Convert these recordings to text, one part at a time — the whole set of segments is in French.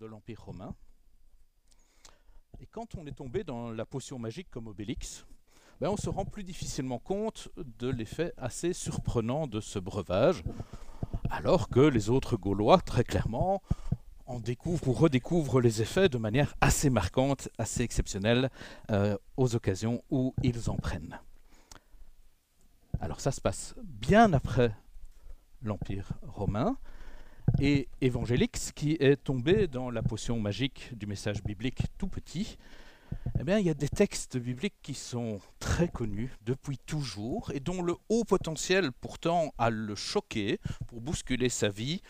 de l'Empire romain. Et quand on est tombé dans la potion magique comme Obélix, ben on se rend plus difficilement compte de l'effet assez surprenant de ce breuvage, alors que les autres Gaulois, très clairement, en découvrent ou redécouvrent les effets de manière assez marquante, assez exceptionnelle, euh, aux occasions où ils en prennent. Alors ça se passe bien après l'Empire romain, et Évangélix, qui est tombé dans la potion magique du message biblique tout petit, eh bien, il y a des textes bibliques qui sont très connus depuis toujours et dont le haut potentiel pourtant à le choquer pour bousculer sa vie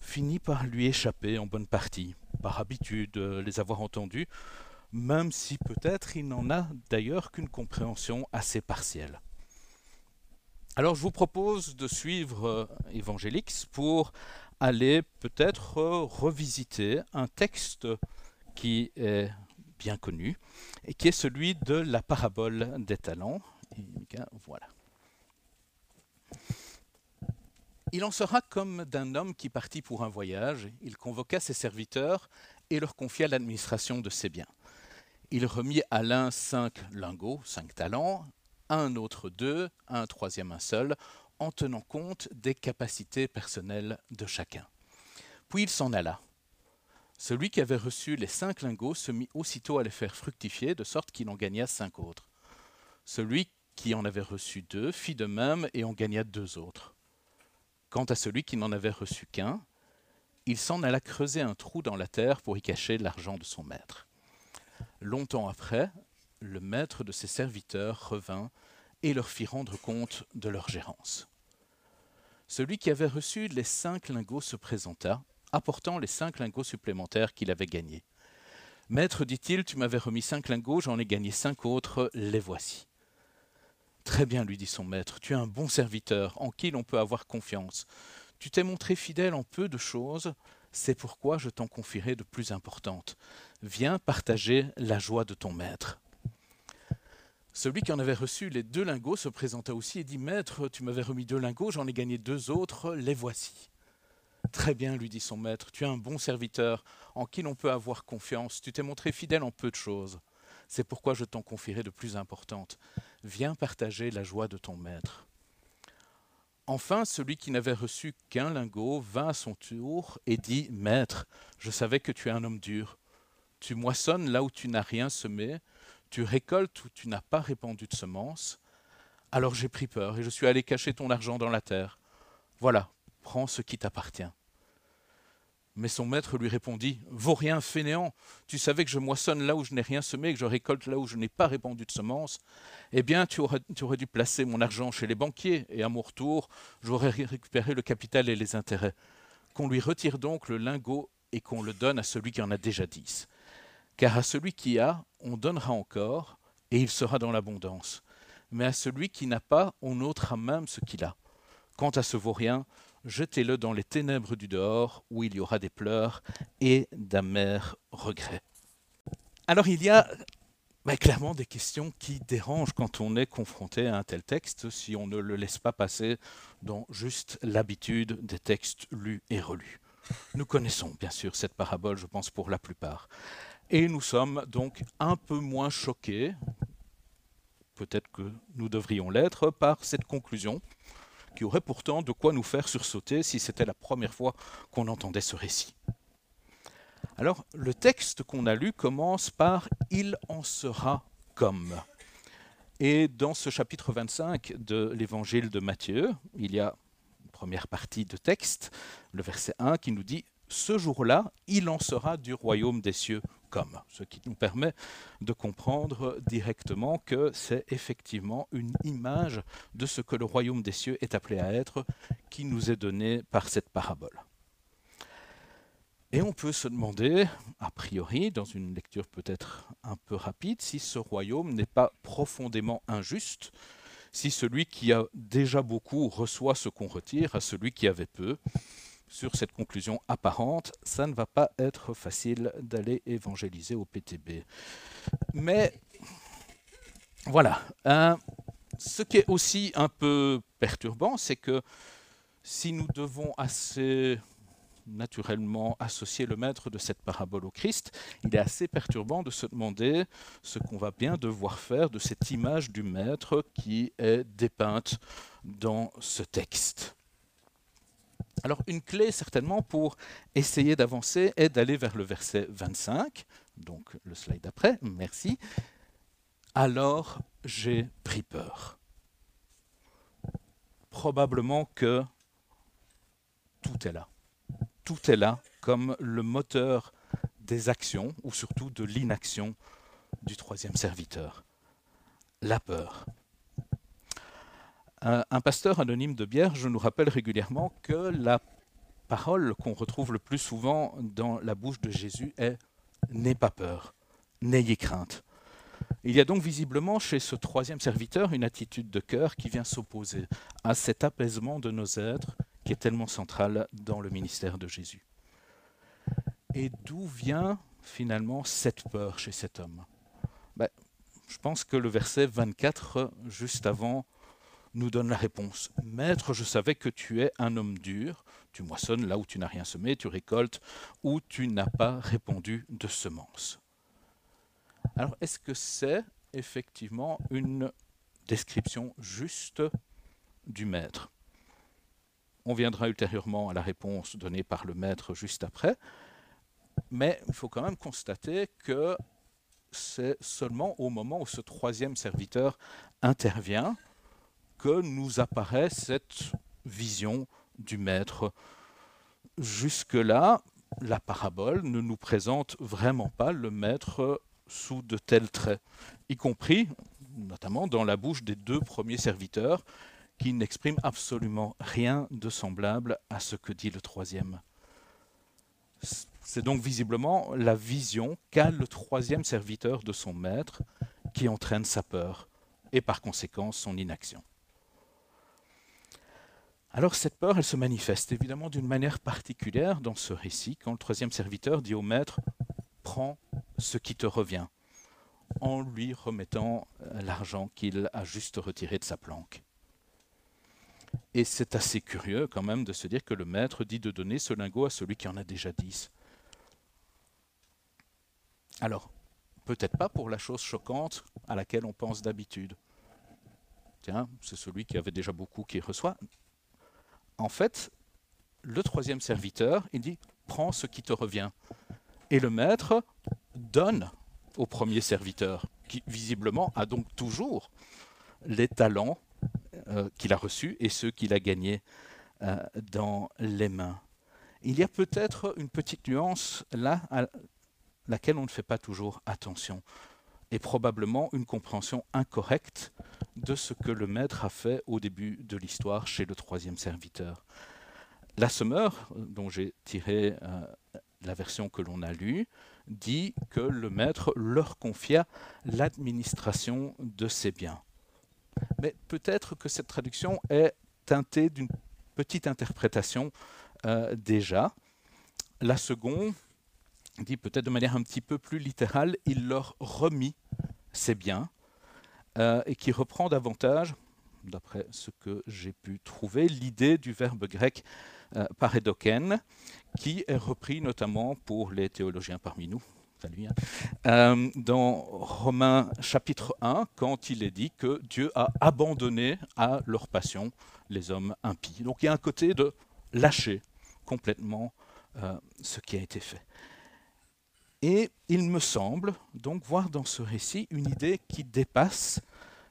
finit par lui échapper en bonne partie, par habitude de les avoir entendus, même si peut-être il n'en a d'ailleurs qu'une compréhension assez partielle. Alors je vous propose de suivre euh, Évangélix pour aller peut-être revisiter un texte qui est bien connu et qui est celui de la parabole des talents. voilà. Il en sera comme d'un homme qui partit pour un voyage. Il convoqua ses serviteurs et leur confia l'administration de ses biens. Il remit à l'un cinq lingots, cinq talents, à un autre deux, à un troisième un seul, en tenant compte des capacités personnelles de chacun. Puis il s'en alla. Celui qui avait reçu les cinq lingots se mit aussitôt à les faire fructifier, de sorte qu'il en gagna cinq autres. Celui qui en avait reçu deux fit de même et en gagna deux autres. Quant à celui qui n'en avait reçu qu'un, il s'en alla creuser un trou dans la terre pour y cacher l'argent de son maître. Longtemps après, le maître de ses serviteurs revint et leur fit rendre compte de leur gérance. Celui qui avait reçu les cinq lingots se présenta, apportant les cinq lingots supplémentaires qu'il avait gagnés. Maître, dit-il, tu m'avais remis cinq lingots, j'en ai gagné cinq autres, les voici. Très bien, lui dit son maître, tu es un bon serviteur, en qui l'on peut avoir confiance. Tu t'es montré fidèle en peu de choses, c'est pourquoi je t'en confierai de plus importantes. Viens partager la joie de ton maître. Celui qui en avait reçu les deux lingots se présenta aussi et dit Maître, tu m'avais remis deux lingots, j'en ai gagné deux autres, les voici. Très bien, lui dit son maître, tu es un bon serviteur, en qui l'on peut avoir confiance, tu t'es montré fidèle en peu de choses. C'est pourquoi je t'en confierai de plus importantes. Viens partager la joie de ton maître. Enfin, celui qui n'avait reçu qu'un lingot vint à son tour et dit Maître, je savais que tu es un homme dur. Tu moissonnes là où tu n'as rien semé, tu récoltes où tu n'as pas répandu de semences. Alors j'ai pris peur et je suis allé cacher ton argent dans la terre. Voilà, prends ce qui t'appartient. Mais son maître lui répondit Vaut rien, fainéant, tu savais que je moissonne là où je n'ai rien semé, que je récolte là où je n'ai pas répandu de semences. Eh bien, tu aurais, tu aurais dû placer mon argent chez les banquiers, et à mon retour, j'aurais récupéré le capital et les intérêts. Qu'on lui retire donc le lingot et qu'on le donne à celui qui en a déjà dix. Car à celui qui a, on donnera encore, et il sera dans l'abondance. Mais à celui qui n'a pas, on ôtera même ce qu'il a. Quant à ce vaurien, jetez-le dans les ténèbres du dehors, où il y aura des pleurs et d'amers regrets. Alors il y a bah, clairement des questions qui dérangent quand on est confronté à un tel texte, si on ne le laisse pas passer dans juste l'habitude des textes lus et relus. Nous connaissons bien sûr cette parabole, je pense, pour la plupart. Et nous sommes donc un peu moins choqués, peut-être que nous devrions l'être, par cette conclusion, qui aurait pourtant de quoi nous faire sursauter si c'était la première fois qu'on entendait ce récit. Alors, le texte qu'on a lu commence par Il en sera comme. Et dans ce chapitre 25 de l'évangile de Matthieu, il y a une première partie de texte, le verset 1, qui nous dit Ce jour-là, il en sera du royaume des cieux ce qui nous permet de comprendre directement que c'est effectivement une image de ce que le royaume des cieux est appelé à être, qui nous est donné par cette parabole. Et on peut se demander, a priori, dans une lecture peut-être un peu rapide, si ce royaume n'est pas profondément injuste, si celui qui a déjà beaucoup reçoit ce qu'on retire à celui qui avait peu, sur cette conclusion apparente, ça ne va pas être facile d'aller évangéliser au PTB. Mais voilà. ce qui est aussi un peu perturbant, c'est que si nous devons assez naturellement associer le maître de cette parabole au Christ, il est assez perturbant de se demander ce qu'on va bien devoir faire de cette image du maître qui est dépeinte dans ce texte. Alors une clé certainement pour essayer d'avancer est d'aller vers le verset 25, donc le slide d'après, merci. Alors j'ai pris peur. Probablement que tout est là. Tout est là comme le moteur des actions, ou surtout de l'inaction du troisième serviteur. La peur. Un, pasteur anonyme de Bierge nous rappelle régulièrement que la parole qu'on retrouve le plus souvent dans la bouche de Jésus est N'aie pas peur, n'ayez crainte. Il y a donc visiblement chez ce troisième serviteur une attitude de cœur qui vient s'opposer à cet apaisement de nos êtres qui est tellement central dans le ministère de Jésus. Et d'où vient finalement cette peur chez cet homme? Ben, Je pense que le verset 24, juste avant, nous donne la réponse. Maître, je savais que tu es un homme dur, tu moissonnes là où tu n'as rien semé, tu récoltes où tu n'as pas répondu de semences. Alors, est-ce que c'est effectivement une description juste du maître? On viendra ultérieurement à la réponse donnée par le maître juste après. Mais il faut quand même constater que c'est seulement au moment où ce troisième serviteur intervient que nous apparaît cette vision du maître. Jusque-là, la parabole ne nous présente vraiment pas le maître sous de tels traits, y compris notamment dans la bouche des deux premiers serviteurs qui n'exprime absolument rien de semblable à ce que dit le troisième. C'est donc visiblement la vision qu'a le troisième serviteur de son maître qui entraîne sa peur et par conséquent son inaction. Alors cette peur, elle se manifeste évidemment d'une manière particulière dans ce récit quand le troisième serviteur dit au maître Prends ce qui te revient, en lui remettant l'argent qu'il a juste retiré de sa planque. Et c'est assez curieux quand même de se dire que le maître dit de donner ce lingot à celui qui en a déjà dix. Alors, peut-être pas pour la chose choquante à laquelle on pense d'habitude. Tiens, c'est celui qui avait déjà beaucoup qui reçoit. En fait, le troisième serviteur, il dit, prends ce qui te revient. Et le maître donne au premier serviteur, qui visiblement a donc toujours les talents euh, qu'il a reçus et ceux qu'il a gagnés euh, dans les mains. Il y a peut-être une petite nuance là à laquelle on ne fait pas toujours attention et probablement une compréhension incorrecte de ce que le maître a fait au début de l'histoire chez le troisième serviteur. La dont j'ai tiré euh, la version que l'on a lue, dit que le maître leur confia l'administration de ses biens. Mais peut-être que cette traduction est teintée d'une petite interprétation euh, déjà. La seconde dit peut-être de manière un petit peu plus littérale, il leur remit ses biens, euh, et qui reprend davantage, d'après ce que j'ai pu trouver, l'idée du verbe grec euh, qui est repris notamment pour les théologiens parmi nous, Hein. Euh, dans Romains chapitre 1, quand il est dit que Dieu a abandonné à leur passion les hommes impies. Donc il y a un côté de lâcher complètement euh, ce qui a été fait. Et il me semble donc voir dans ce récit une idée qui dépasse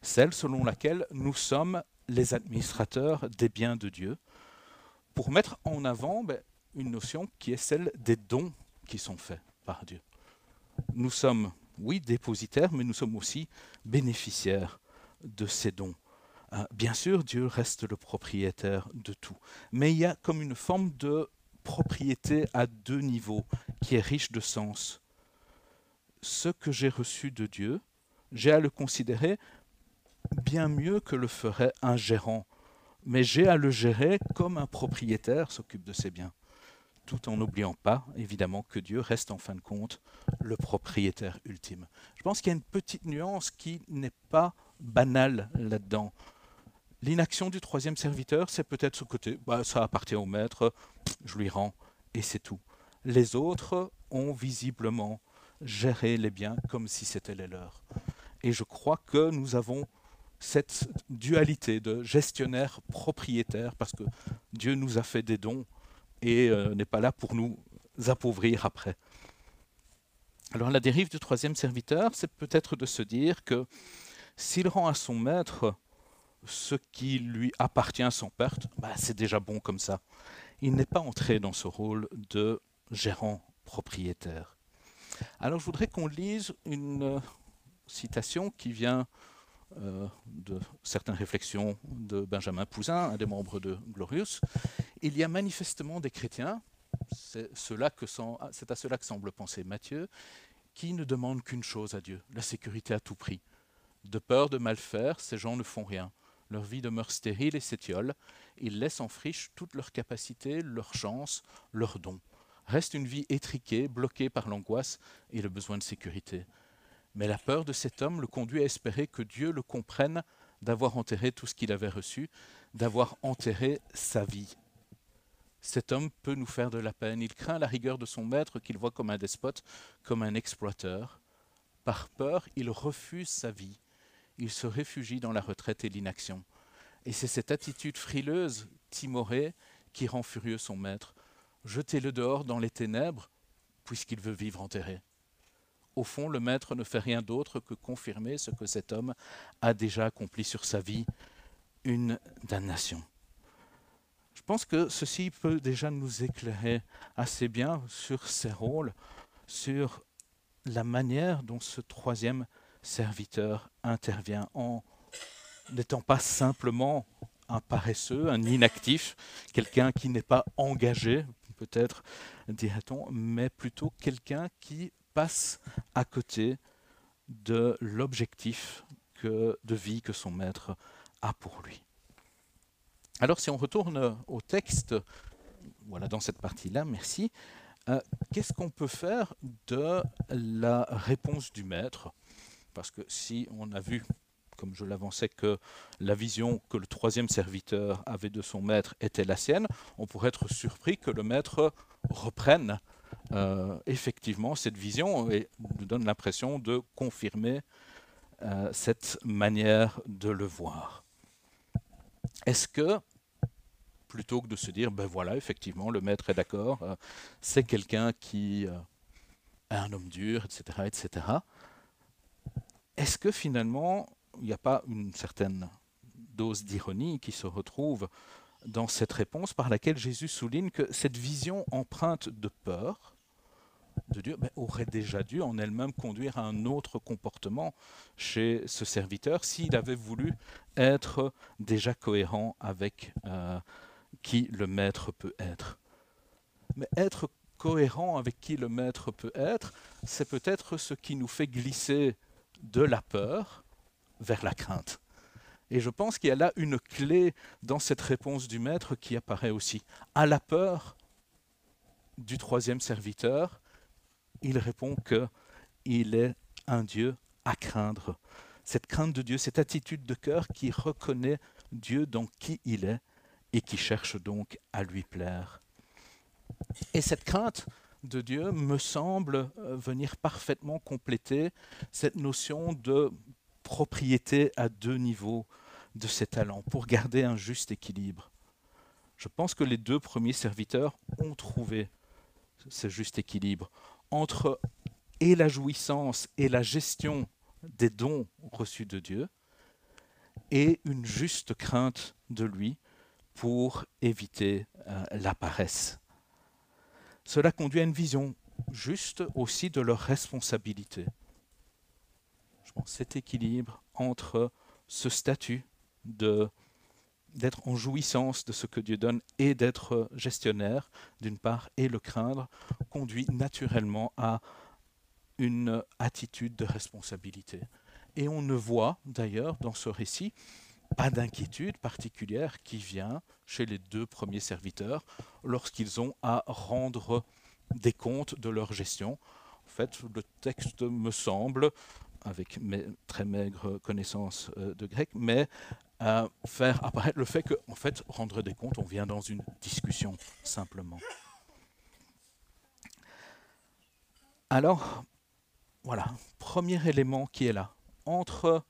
celle selon laquelle nous sommes les administrateurs des biens de Dieu, pour mettre en avant ben, une notion qui est celle des dons qui sont faits par Dieu. Nous sommes, oui, dépositaires, mais nous sommes aussi bénéficiaires de ces dons. Euh, bien sûr, Dieu reste le propriétaire de tout, mais il y a comme une forme de propriété à deux niveaux qui est riche de sens. Ce que j'ai reçu de Dieu, j'ai à le considérer bien mieux que le ferait un gérant, mais j'ai à le gérer comme un propriétaire s'occupe de ses biens tout en n'oubliant pas, évidemment, que Dieu reste en fin de compte le propriétaire ultime. Je pense qu'il y a une petite nuance qui n'est pas banale là-dedans. L'inaction du troisième serviteur, c'est peut-être ce côté, bah, ça appartient au maître, je lui rends, et c'est tout. Les autres ont visiblement géré les biens comme si c'était les leurs. Et je crois que nous avons cette dualité de gestionnaire propriétaire parce que Dieu nous a fait des dons et euh, n'est pas là pour nous appauvrir après. Alors la dérive du troisième serviteur, c'est peut-être de se dire que s'il rend à son maître ce qui lui appartient sans perte, bah, c'est déjà bon comme ça. Il n'est pas entré dans ce rôle de gérant propriétaire. Alors je voudrais qu'on lise une euh, citation qui vient euh, de certaines réflexions de Benjamin Pouzin, un des membres de Glorious. Il y a manifestement des chrétiens, c'est à cela que semble penser Matthieu, qui ne demandent qu'une chose à Dieu, la sécurité à tout prix. De peur de mal faire, ces gens ne font rien. Leur vie demeure stérile et s'étiole. Ils laissent en friche toutes leurs capacités, leurs chances, leurs dons. Reste une vie étriquée, bloquée par l'angoisse et le besoin de sécurité. Mais la peur de cet homme le conduit à espérer que Dieu le comprenne d'avoir enterré tout ce qu'il avait reçu, d'avoir enterré sa vie. Cet homme peut nous faire de la peine. Il craint la rigueur de son maître qu'il voit comme un despote, comme un exploiteur. Par peur, il refuse sa vie. Il se réfugie dans la retraite et l'inaction. Et c'est cette attitude frileuse, timorée, qui rend furieux son maître. Jetez-le dehors dans les ténèbres, puisqu'il veut vivre enterré. Au fond, le maître ne fait rien d'autre que confirmer ce que cet homme a déjà accompli sur sa vie, une damnation. Je pense que ceci peut déjà nous éclairer assez bien sur ses rôles, sur la manière dont ce troisième serviteur intervient en n'étant pas simplement un paresseux, un inactif, quelqu'un qui n'est pas engagé, peut-être dirait-on, mais plutôt quelqu'un qui passe à côté de l'objectif de vie que son maître a pour lui. Alors si on retourne au texte, voilà dans cette partie-là, merci, euh, qu'est-ce qu'on peut faire de la réponse du maître? Parce que si on a vu, comme je l'avançais, que la vision que le troisième serviteur avait de son maître était la sienne, on pourrait être surpris que le maître reprenne euh, effectivement cette vision et nous donne l'impression de confirmer euh, cette manière de le voir. Est-ce que, plutôt que de se dire, ben voilà, effectivement, le maître est d'accord, euh, c'est quelqu'un qui est un homme dur, etc., etc., est-ce que finalement, il n'y a pas une certaine dose d'ironie qui se retrouve dans cette réponse par laquelle Jésus souligne que cette vision empreinte de peur de Dieu ben, aurait déjà dû en elle-même conduire à un autre comportement chez ce serviteur s'il avait voulu être déjà cohérent avec euh, qui le maître peut être. Mais être cohérent avec qui le maître peut être, c'est peut-être ce qui nous fait glisser de la peur vers la crainte. Et je pense qu'il y a là une clé dans cette réponse du maître qui apparaît aussi. À la peur du troisième serviteur, il répond qu'il est un Dieu à craindre. Cette crainte de Dieu, cette attitude de cœur qui reconnaît Dieu dans qui il est et qui cherche donc à lui plaire. Et cette crainte de Dieu me semble euh, venir parfaitement compléter cette notion de propriété à deux niveaux de ses talents pour garder un juste équilibre. Je pense que les deux premiers serviteurs ont trouvé ce juste équilibre entre et la jouissance et la gestion des dons reçus de Dieu et une juste crainte de lui pour éviter euh, la paresse. Cela conduit à une vision juste aussi de leur responsabilité. Je pense cet équilibre entre ce statut de d'être en jouissance de ce que Dieu donne et d'être gestionnaire, d'une part, et le craindre, conduit naturellement à une attitude de responsabilité. Et on ne voit d'ailleurs dans ce récit pas d'inquiétude particulière qui vient chez les deux premiers serviteurs lorsqu'ils ont à rendre des comptes de leur gestion. En fait, le texte me semble, avec mes très maigres connaissances euh, de grec, mais à faire apparaître le fait que, en fait, rendre des comptes, on vient dans une discussion simplement. Alors, voilà, premier élément qui est là. Entre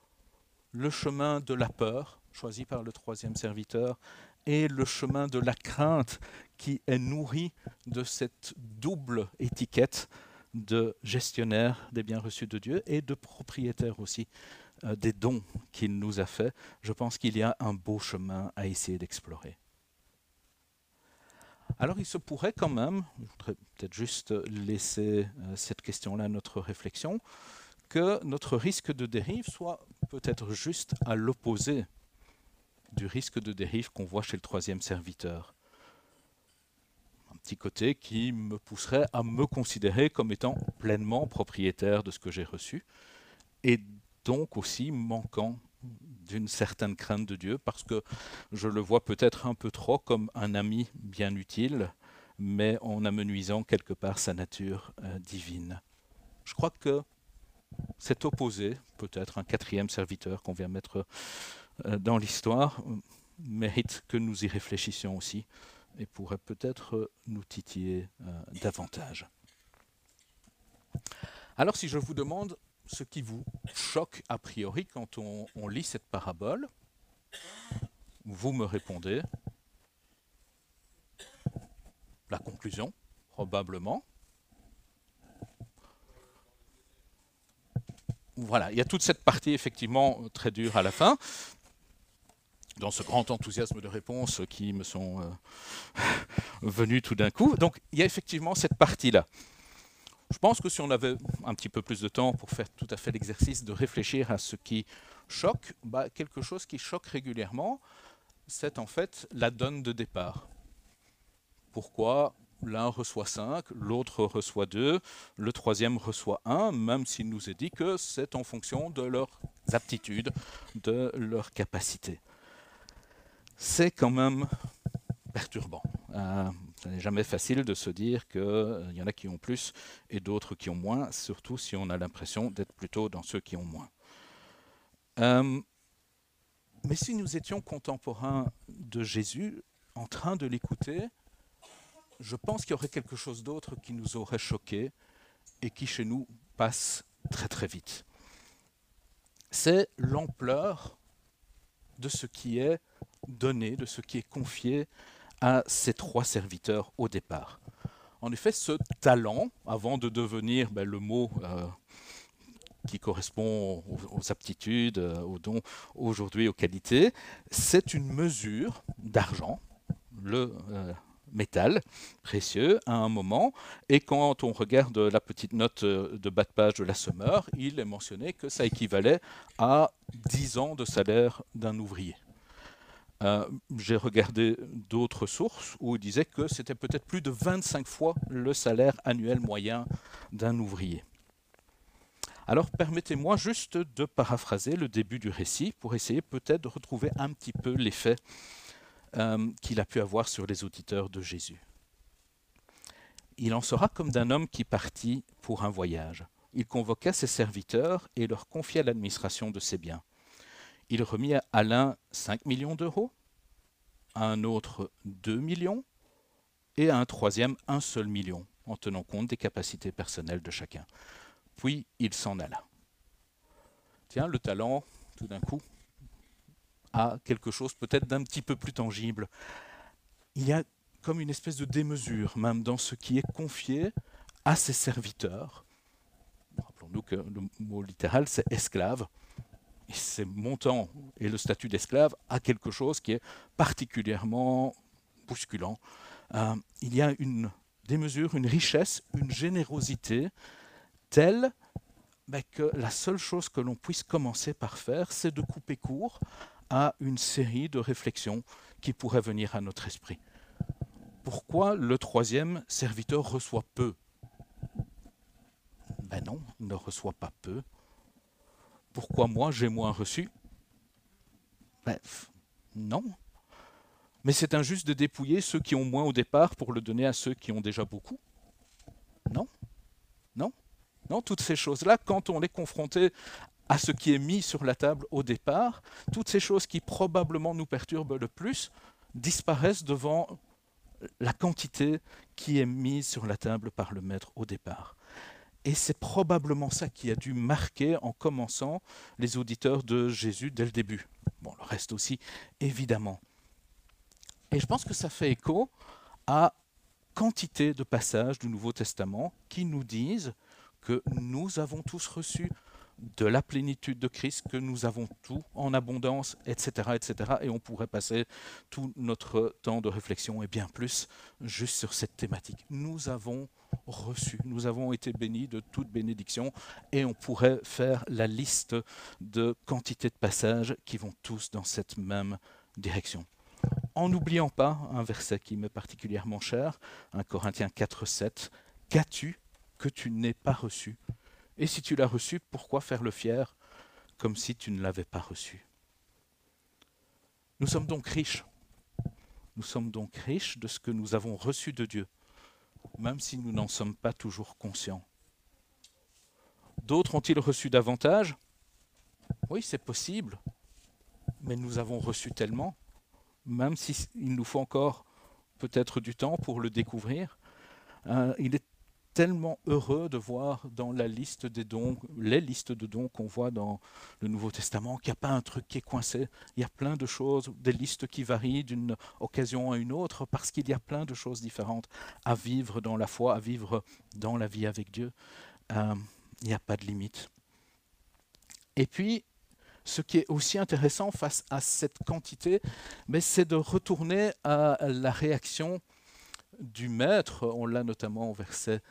le chemin de la peur, choisi par le troisième serviteur, et le chemin de la crainte qui est nourri de cette double étiquette de gestionnaire des biens reçus de Dieu et de propriétaire aussi euh, des dons qu'il nous a faits, je pense qu'il y a un beau chemin à essayer d'explorer. Alors il se pourrait quand même, je voudrais peut-être juste laisser euh, cette question-là à notre réflexion, que notre risque de dérive soit peut-être juste à l'opposé du risque de dérive qu'on voit chez le troisième serviteur. Un petit côté qui me pousserait à me considérer comme étant pleinement propriétaire de ce que j'ai reçu et donc aussi manquant d'une certaine crainte de Dieu, parce que je le vois peut-être un peu trop comme un ami bien utile, mais en amenuisant quelque part sa nature euh, divine. Je crois que cet opposé, peut-être un quatrième serviteur qu'on vient mettre euh, dans l'histoire, mérite que nous y réfléchissions aussi et pourrait peut-être nous titiller euh, davantage. Alors si je vous demande ce qui vous choque a priori quand on, lit cette parabole, vous me répondez la conclusion, probablement. Voilà, il y a toute cette partie effectivement très dure à la fin, dans ce grand enthousiasme de réponse qui me sont euh, venus tout d'un coup. Donc il y a effectivement cette partie-là. Je pense que si on avait un petit peu plus de temps pour faire tout à fait l'exercice de réfléchir à ce qui choque, bah, quelque chose qui choque régulièrement, c'est en fait la donne de départ. Pourquoi l'un reçoit 5, l'autre reçoit 2, le troisième reçoit 1, même s'il nous est dit que c'est en fonction de leurs aptitudes, de leurs capacités. C'est quand même perturbant. Euh, ce n'est jamais facile de se dire qu'il euh, y en a qui ont plus et d'autres qui ont moins, surtout si on a l'impression d'être plutôt dans ceux qui ont moins. Euh, mais si nous étions contemporains de Jésus, en train de l'écouter, je pense qu'il y aurait quelque chose d'autre qui nous aurait choqué et qui chez nous passe très très vite. C'est l'ampleur de ce qui est donné, de ce qui est confié à ces trois serviteurs au départ. En effet, ce talent, avant de devenir ben, le mot euh, qui correspond aux, aptitudes, euh, aux dons, aujourd'hui aux qualités, c'est une mesure d'argent, euh, métal précieux, à un moment. Et quand on regarde la petite note de bas de page de la il est mentionné que ça équivalait à 10 ans de salaire d'un ouvrier. Euh, j'ai regardé d'autres sources où il disait que c'était peut-être plus de 25 fois le salaire annuel moyen d'un ouvrier. Alors permettez-moi juste de paraphraser le début du récit pour essayer peut-être de retrouver un petit peu l'effet euh, qu'il a pu avoir sur les auditeurs de Jésus. Il en sera comme d'un homme qui partit pour un voyage. Il convoqua ses serviteurs et leur confia l'administration de ses biens. Il remit à l'un 5 millions d'euros, à un autre 2 millions et à un troisième un seul million, en tenant compte des capacités personnelles de chacun. Puis il s'en alla. Tiens, le talent, tout d'un coup, a quelque chose peut-être d'un petit peu plus tangible. Il y a comme une espèce de démesure, même dans ce qui est confié à ses serviteurs. Rappelons-nous que le mot littéral, c'est esclave et ces montants et le statut d'esclave a quelque chose qui est particulièrement bousculant. Euh, il y a une démesure, une richesse, une générosité telle ben, que la seule chose que l'on puisse commencer par faire, c'est de couper court à une série de réflexions qui pourraient venir à notre esprit. Pourquoi le troisième serviteur reçoit peu? Ben non, il ne reçoit pas peu pourquoi moi j'ai moins reçu? Ben, Non. Mais c'est injuste de dépouiller ceux qui ont moins au départ pour le donner à ceux qui ont déjà beaucoup? Non. Non. Non, toutes ces choses-là, quand on est confronté à ce qui est mis sur la table au départ, toutes ces choses qui probablement nous perturbent le plus disparaissent devant la quantité qui est mise sur la table par le maître au départ. Et c'est probablement ça qui a dû marquer en commençant les auditeurs de Jésus dès le début. Bon, le reste aussi, évidemment. Et je pense que ça fait écho à quantité de passages du Nouveau Testament qui nous disent que nous avons tous reçu de la plénitude de Christ, que nous avons tout en abondance, etc., etc. Et on pourrait passer tout notre temps de réflexion et bien plus juste sur cette thématique. Nous avons reçu, nous avons été bénis de toute bénédiction et on pourrait faire la liste de quantités de passages qui vont tous dans cette même direction. En n'oubliant pas un verset qui m'est particulièrement cher, 1 Corinthiens 4, 7, Qu'as-tu que tu n'aies pas reçu et si tu l'as reçu, pourquoi faire le fier comme si tu ne l'avais pas reçu? Nous sommes donc riches. Nous sommes donc riches de ce que nous avons reçu de Dieu, même si nous n'en sommes pas toujours conscients. D'autres ont-ils reçu davantage? Oui, c'est possible, mais nous avons reçu tellement, même s'il nous faut encore peut-être du temps pour le découvrir. Euh, il est tellement heureux de voir dans la liste des dons, les listes de dons qu'on voit dans le Nouveau Testament, qu'il n'y a pas un truc qui est coincé. Il y a plein de choses, des listes qui varient d'une occasion à une autre, parce qu'il y a plein de choses différentes à vivre dans la foi, à vivre dans la vie avec Dieu. Euh, il n'y a pas de limite. Et puis, ce qui est aussi intéressant face à cette quantité, c'est de retourner à la réaction du maître, on l'a notamment au verset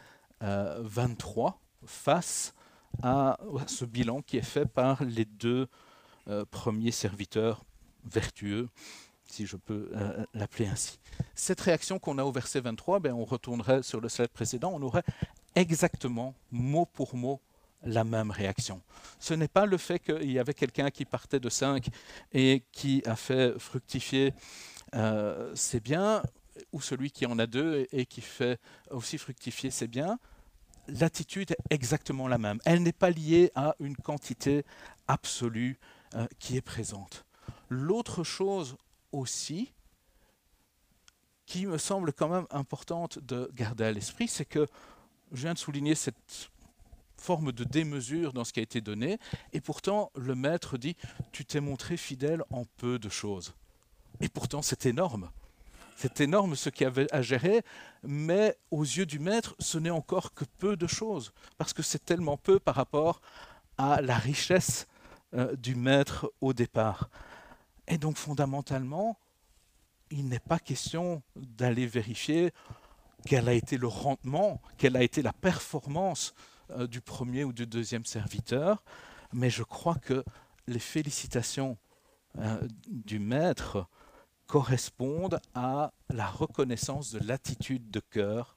23 euh, face à ce bilan qui est fait par les deux euh, premiers serviteurs vertueux, si je peux euh, l'appeler ainsi. Cette réaction qu'on a au verset 23, ben, on retournerait sur le slide précédent, on aurait exactement, mot pour mot, la même réaction. Ce n'est pas le fait qu'il y avait quelqu'un qui partait de 5 et qui a fait fructifier ses biens, ou celui qui en a deux et qui fait aussi fructifier ses biens l'attitude est exactement la même. Elle n'est pas liée à une quantité absolue euh, qui est présente. L'autre chose aussi, qui me semble quand même importante de garder à l'esprit, c'est que je viens de souligner cette forme de démesure dans ce qui a été donné, et pourtant le maître dit, tu t'es montré fidèle en peu de choses. Et pourtant c'est énorme. C'est énorme ce qu'il y avait à gérer, mais aux yeux du maître, ce n'est encore que peu de choses, parce que c'est tellement peu par rapport à la richesse euh, du maître au départ. Et donc fondamentalement, il n'est pas question d'aller vérifier quel a été le rendement, quelle a été la performance euh, du premier ou du deuxième serviteur, mais je crois que les félicitations euh, du maître correspondent à la reconnaissance de l'attitude de cœur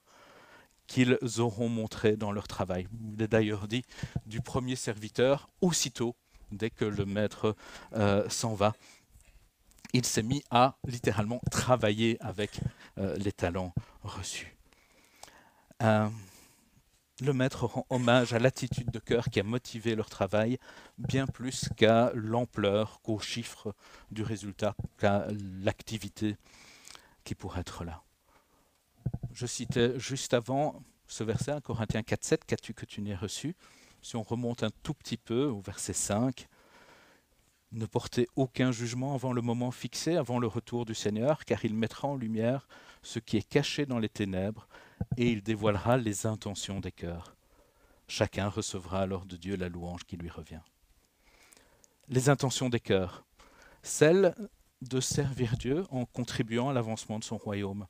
qu'ils auront montré dans leur travail. Il est d'ailleurs dit du premier serviteur, aussitôt, dès que le maître euh, s'en va, il s'est mis à littéralement travailler avec euh, les talents reçus. Euh, le maître rend hommage à l'attitude de cœur qui a motivé leur travail, bien plus qu'à l'ampleur, qu'aux chiffres du résultat, qu'à l'activité qui pourrait être là. Je citais juste avant ce verset, 1 Corinthiens 4.7, qu'as-tu que tu n'aies reçu? Si on remonte un tout petit peu au verset 5, ne portez aucun jugement avant le moment fixé, avant le retour du Seigneur, car il mettra en lumière ce qui est caché dans les ténèbres, et il dévoilera les intentions des cœurs. Chacun recevra alors de Dieu la louange qui lui revient. Les intentions des cœurs, celles de servir Dieu en contribuant à l'avancement de son royaume,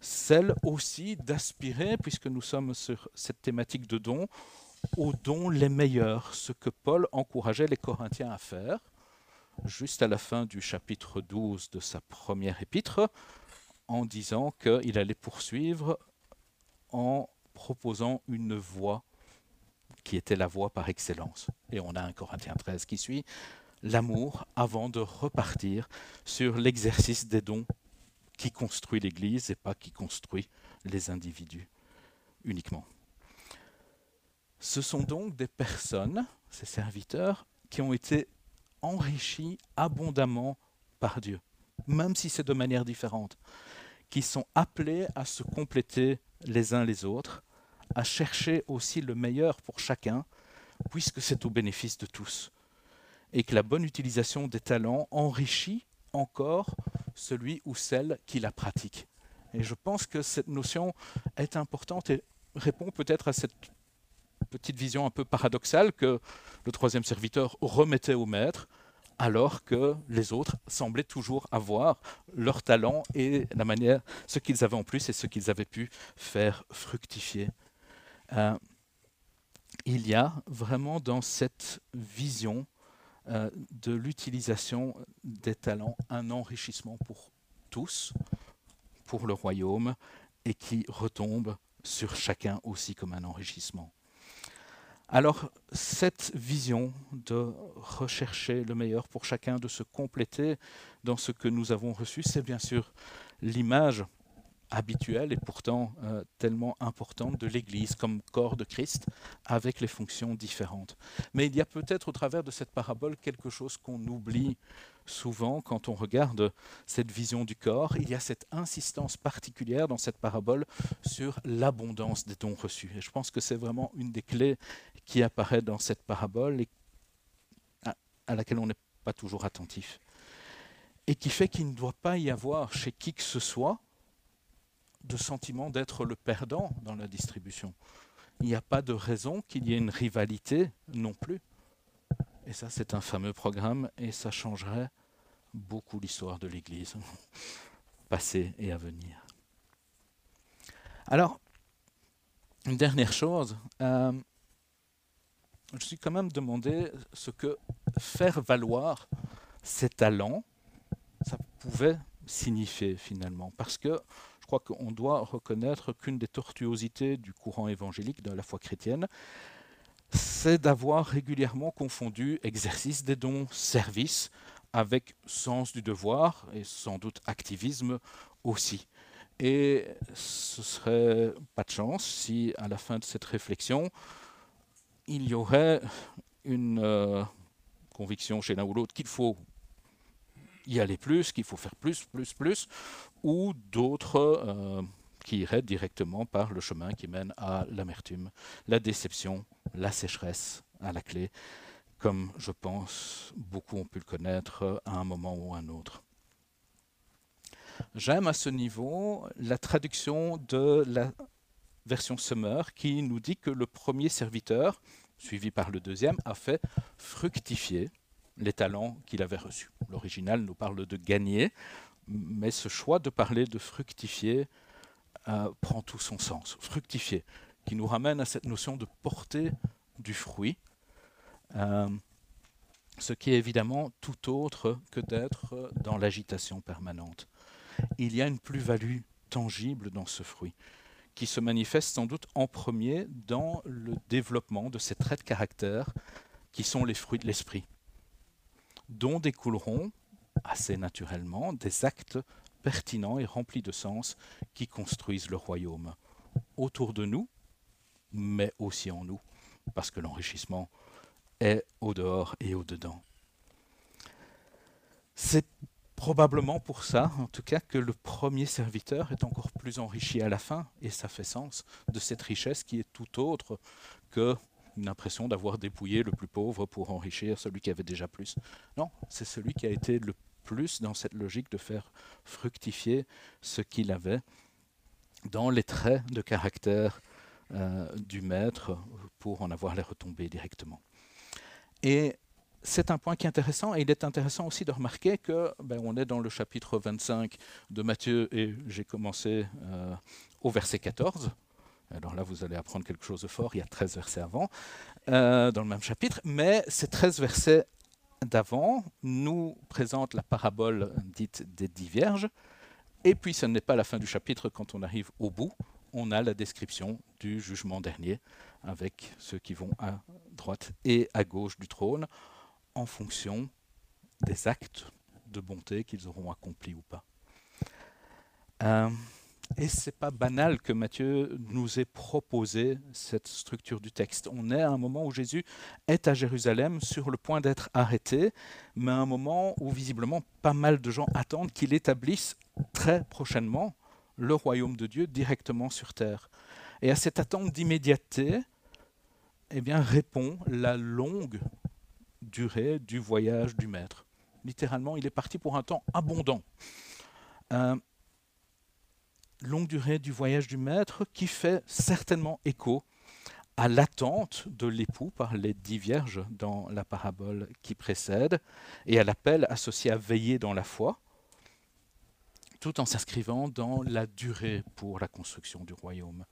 celles aussi d'aspirer, puisque nous sommes sur cette thématique de dons, aux dons les meilleurs, ce que Paul encourageait les Corinthiens à faire, juste à la fin du chapitre 12 de sa première épître, en disant qu'il allait poursuivre en proposant une voie qui était la voie par excellence. Et on a un Corinthiens 13 qui suit, l'amour avant de repartir sur l'exercice des dons qui construit l'Église et pas qui construit les individus uniquement. Ce sont donc des personnes, ces serviteurs, qui ont été enrichis abondamment par Dieu, même si c'est de manière différente, qui sont appelés à se compléter les uns les autres, à chercher aussi le meilleur pour chacun, puisque c'est au bénéfice de tous. Et que la bonne utilisation des talents enrichit encore celui ou celle qui la pratique. Et je pense que cette notion est importante et répond peut-être à cette petite vision un peu paradoxale que le troisième serviteur remettait au maître, alors que les autres semblaient toujours avoir leur talent et la manière, ce qu'ils avaient en plus et ce qu'ils avaient pu faire fructifier. Euh, il y a vraiment dans cette vision euh, de l'utilisation des talents un enrichissement pour tous, pour le royaume, et qui retombe sur chacun aussi comme un enrichissement. Alors, cette vision de rechercher le meilleur pour chacun, de se compléter dans ce que nous avons reçu, c'est bien sûr l'image habituelle et pourtant euh, tellement importante de l'Église comme corps de Christ avec les fonctions différentes. Mais il y a peut-être au travers de cette parabole quelque chose qu'on oublie souvent quand on regarde cette vision du corps. Il y a cette insistance particulière dans cette parabole sur l'abondance des dons reçus. Et je pense que c'est vraiment une des clés qui apparaît dans cette parabole et à, laquelle on n'est pas toujours attentif. Et qui fait qu'il ne doit pas y avoir chez qui que ce soit de sentiment d'être le perdant dans la distribution. Il n'y a pas de raison qu'il y ait une rivalité non plus. Et ça, c'est un fameux programme et ça changerait beaucoup l'histoire de l'Église, passée et à venir. Alors, une dernière chose, euh, je suis quand même demandé ce que faire valoir ses talents, ça pouvait signifier finalement. Parce que je crois qu'on doit reconnaître qu'une des tortuosités du courant évangélique de la foi chrétienne, c'est d'avoir régulièrement confondu exercice des dons, service, avec sens du devoir et sans doute activisme aussi. Et ce serait pas de chance si, à la fin de cette réflexion, il y aurait une euh, conviction chez l'un ou l'autre qu'il faut y aller plus, qu'il faut faire plus, plus, plus, ou d'autres euh, qui iraient directement par le chemin qui mène à l'amertume, la déception, la sécheresse à la clé, comme je pense beaucoup ont pu le connaître à un moment ou à un autre. J'aime à ce niveau la traduction de la version Summer, qui nous dit que le premier serviteur, suivi par le deuxième, a fait fructifier les talents qu'il avait reçus. L'original nous parle de gagner, mais ce choix de parler de fructifier euh, prend tout son sens. Fructifier, qui nous ramène à cette notion de porter du fruit, euh, ce qui est évidemment tout autre que d'être dans l'agitation permanente. Il y a une plus-value tangible dans ce fruit qui se manifeste sans doute en premier dans le développement de ces traits de caractère qui sont les fruits de l'esprit, dont découleront assez naturellement des actes pertinents et remplis de sens qui construisent le royaume autour de nous, mais aussi en nous, parce que l'enrichissement est au dehors et au dedans. Probablement pour ça, en tout cas, que le premier serviteur est encore plus enrichi à la fin, et ça fait sens, de cette richesse qui est tout autre que une impression d'avoir dépouillé le plus pauvre pour enrichir celui qui avait déjà plus. Non, c'est celui qui a été le plus dans cette logique de faire fructifier ce qu'il avait dans les traits de caractère euh, du maître pour en avoir les retombées directement. Et c'est un point qui est intéressant et il est intéressant aussi de remarquer que ben, on est dans le chapitre 25 de Matthieu et j'ai commencé euh, au verset 14. Alors là, vous allez apprendre quelque chose de fort, il y a 13 versets avant, euh, dans le même chapitre, mais ces 13 versets d'avant nous présentent la parabole dite des dix vierges, et puis ce n'est pas la fin du chapitre quand on arrive au bout, on a la description du jugement dernier, avec ceux qui vont à droite et à gauche du trône, en fonction des actes de bonté qu'ils auront accomplis ou pas. Euh, et c'est pas banal que Matthieu nous ait proposé cette structure du texte. On est à un moment où Jésus est à Jérusalem sur le point d'être arrêté, mais à un moment où visiblement pas mal de gens attendent qu'il établisse très prochainement le royaume de Dieu directement sur terre. Et à cette attente d'immédiateté, eh bien, répond la longue durée du voyage du maître. Littéralement, il est parti pour un temps abondant. Euh, longue durée du voyage du maître qui fait certainement écho à l'attente de l'époux par les dix vierges dans la parabole qui précède et à l'appel associé à veiller dans la foi, tout en s'inscrivant dans la durée pour la construction du royaume.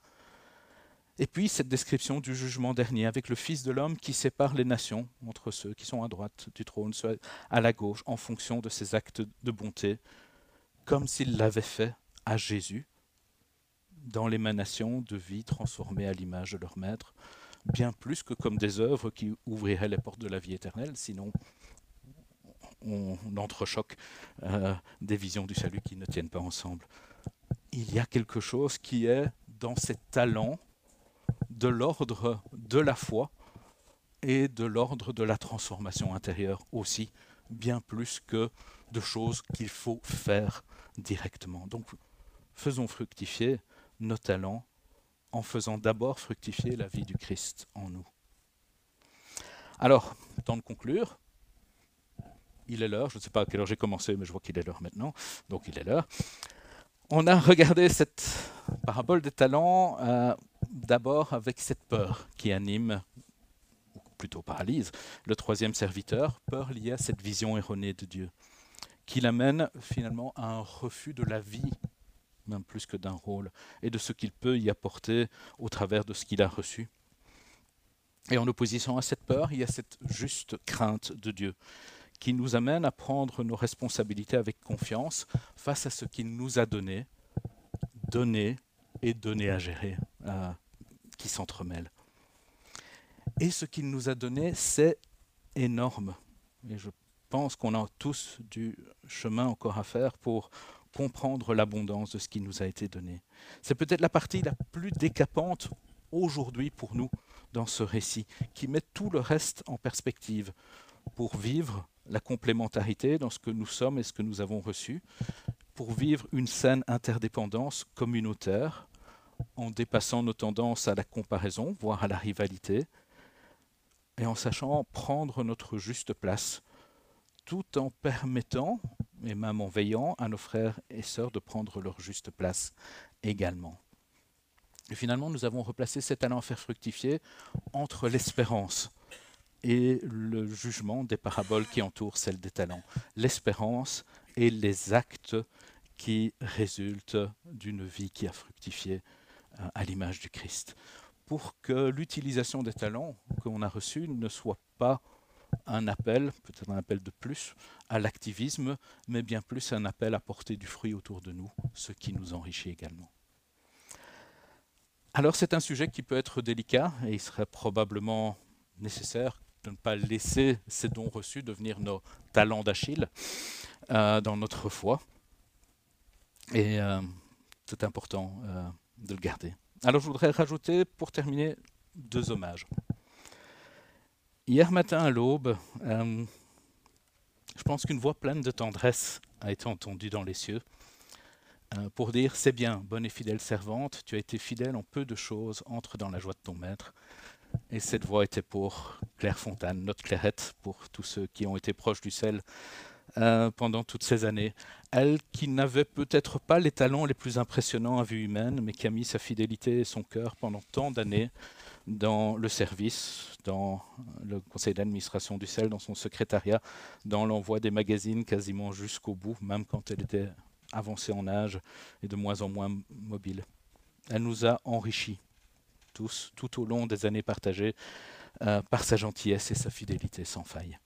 Et puis cette description du jugement dernier avec le Fils de l'homme qui sépare les nations entre ceux qui sont à droite du trône, ceux à la gauche, en fonction de ses actes de bonté, comme s'il l'avait fait à Jésus dans l'émanation de vie transformée à l'image de leur maître, bien plus que comme des œuvres qui ouvriraient les portes de la vie éternelle, sinon on entrechoque euh, des visions du salut qui ne tiennent pas ensemble. Il y a quelque chose qui est dans ces talents de l'ordre de la foi et de l'ordre de la transformation intérieure aussi, bien plus que de choses qu'il faut faire directement. Donc faisons fructifier nos talents en faisant d'abord fructifier la vie du Christ en nous. Alors, temps de conclure. Il est l'heure, je ne sais pas à quelle heure j'ai commencé, mais je vois qu'il est l'heure maintenant, donc il est l'heure. On a regardé cette parabole des talents euh, d'abord avec cette peur qui anime, ou plutôt paralyse, le troisième serviteur, peur liée à cette vision erronée de Dieu, qui l'amène finalement à un refus de la vie même plus que d'un rôle, et de ce qu'il peut y apporter au travers de ce qu'il a reçu. Et en opposition à cette peur, il y a cette juste crainte de Dieu qui nous amène à prendre nos responsabilités avec confiance face à ce qu'il nous a donné, donné et donné à gérer, euh, qui s'entremêlent. Et ce qu'il nous a donné, c'est énorme. Et je pense qu'on a tous du chemin encore à faire pour comprendre l'abondance de ce qui nous a été donné. C'est peut-être la partie la plus décapante aujourd'hui pour nous dans ce récit, qui met tout le reste en perspective pour vivre la complémentarité dans ce que nous sommes et ce que nous avons reçu, pour vivre une saine interdépendance communautaire en dépassant nos tendances à la comparaison, voire à la rivalité, et en sachant prendre notre juste place, tout en permettant et même en veillant à nos frères et sœurs de prendre leur juste place également. Et finalement, nous avons replacé cet talent à faire fructifier entre l'espérance et le jugement des paraboles qui entourent celle des talents. L'espérance et les actes qui résultent d'une vie qui a fructifié euh, à l'image du Christ. Pour que l'utilisation des talents qu'on a reçus ne soit pas un appel, peut-être un appel de plus, à l'activisme, mais bien plus un appel à porter du fruit autour de nous, ce qui nous enrichit également. Alors c'est un sujet qui peut être délicat et il serait probablement nécessaire de ne pas laisser ces dons reçus devenir nos talents d'Achille euh, dans notre foi. Et euh, c'est important euh, de le garder. Alors je voudrais rajouter pour terminer deux hommages. Hier matin à l'aube, je pense qu'une voix pleine de tendresse a été entendue dans les cieux pour dire C'est bien, bonne et fidèle servante, tu as été fidèle en peu de choses, entre dans la joie de ton maître. Et cette voix était pour Claire Fontane, notre Clairette, pour tous ceux qui ont été proches du sel euh, pendant toutes ces années. Elle qui n'avait peut-être pas les talents les plus impressionnants à vue humaine, mais qui a mis sa fidélité et son cœur pendant tant d'années dans le service, dans le conseil d'administration du CEL, dans son secrétariat, dans l'envoi des magazines quasiment jusqu'au bout, même quand elle était avancée en âge et de moins en moins mobile. Elle nous a enrichis tout au long des années partagées, euh, par sa gentillesse et sa fidélité sans faille.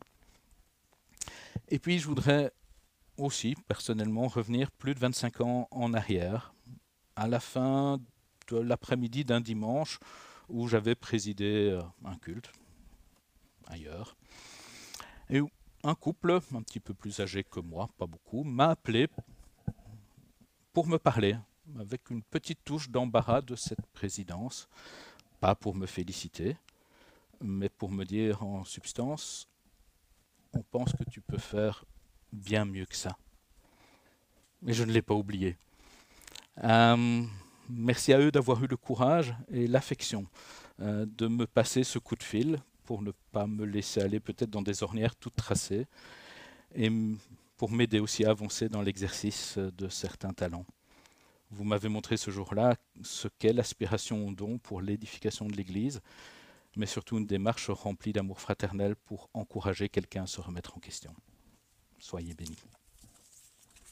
Et puis je voudrais aussi personnellement revenir plus de 25 ans en arrière, à la fin de l'après-midi d'un dimanche où j'avais présidé euh, un culte ailleurs. Et où un couple, un petit peu plus âgé que moi, pas beaucoup, m'a appelé pour me parler, avec une petite touche d'embarras de cette présidence, pas pour me féliciter, mais pour me dire en substance, on pense que tu peux faire bien mieux que ça. Mais je ne l'ai pas oublié. Euh, merci à eux d'avoir eu le courage et l'affection euh, de me passer ce coup de fil pour ne pas me laisser aller peut-être dans des ornières toutes tracées et pour m'aider aussi à avancer dans l'exercice de certains talents. Vous m'avez montré ce jour-là ce qu'est l'aspiration au don pour l'édification de l'Église, mais surtout une démarche remplie d'amour fraternel pour encourager quelqu'un à se remettre en question. Soyez bénis.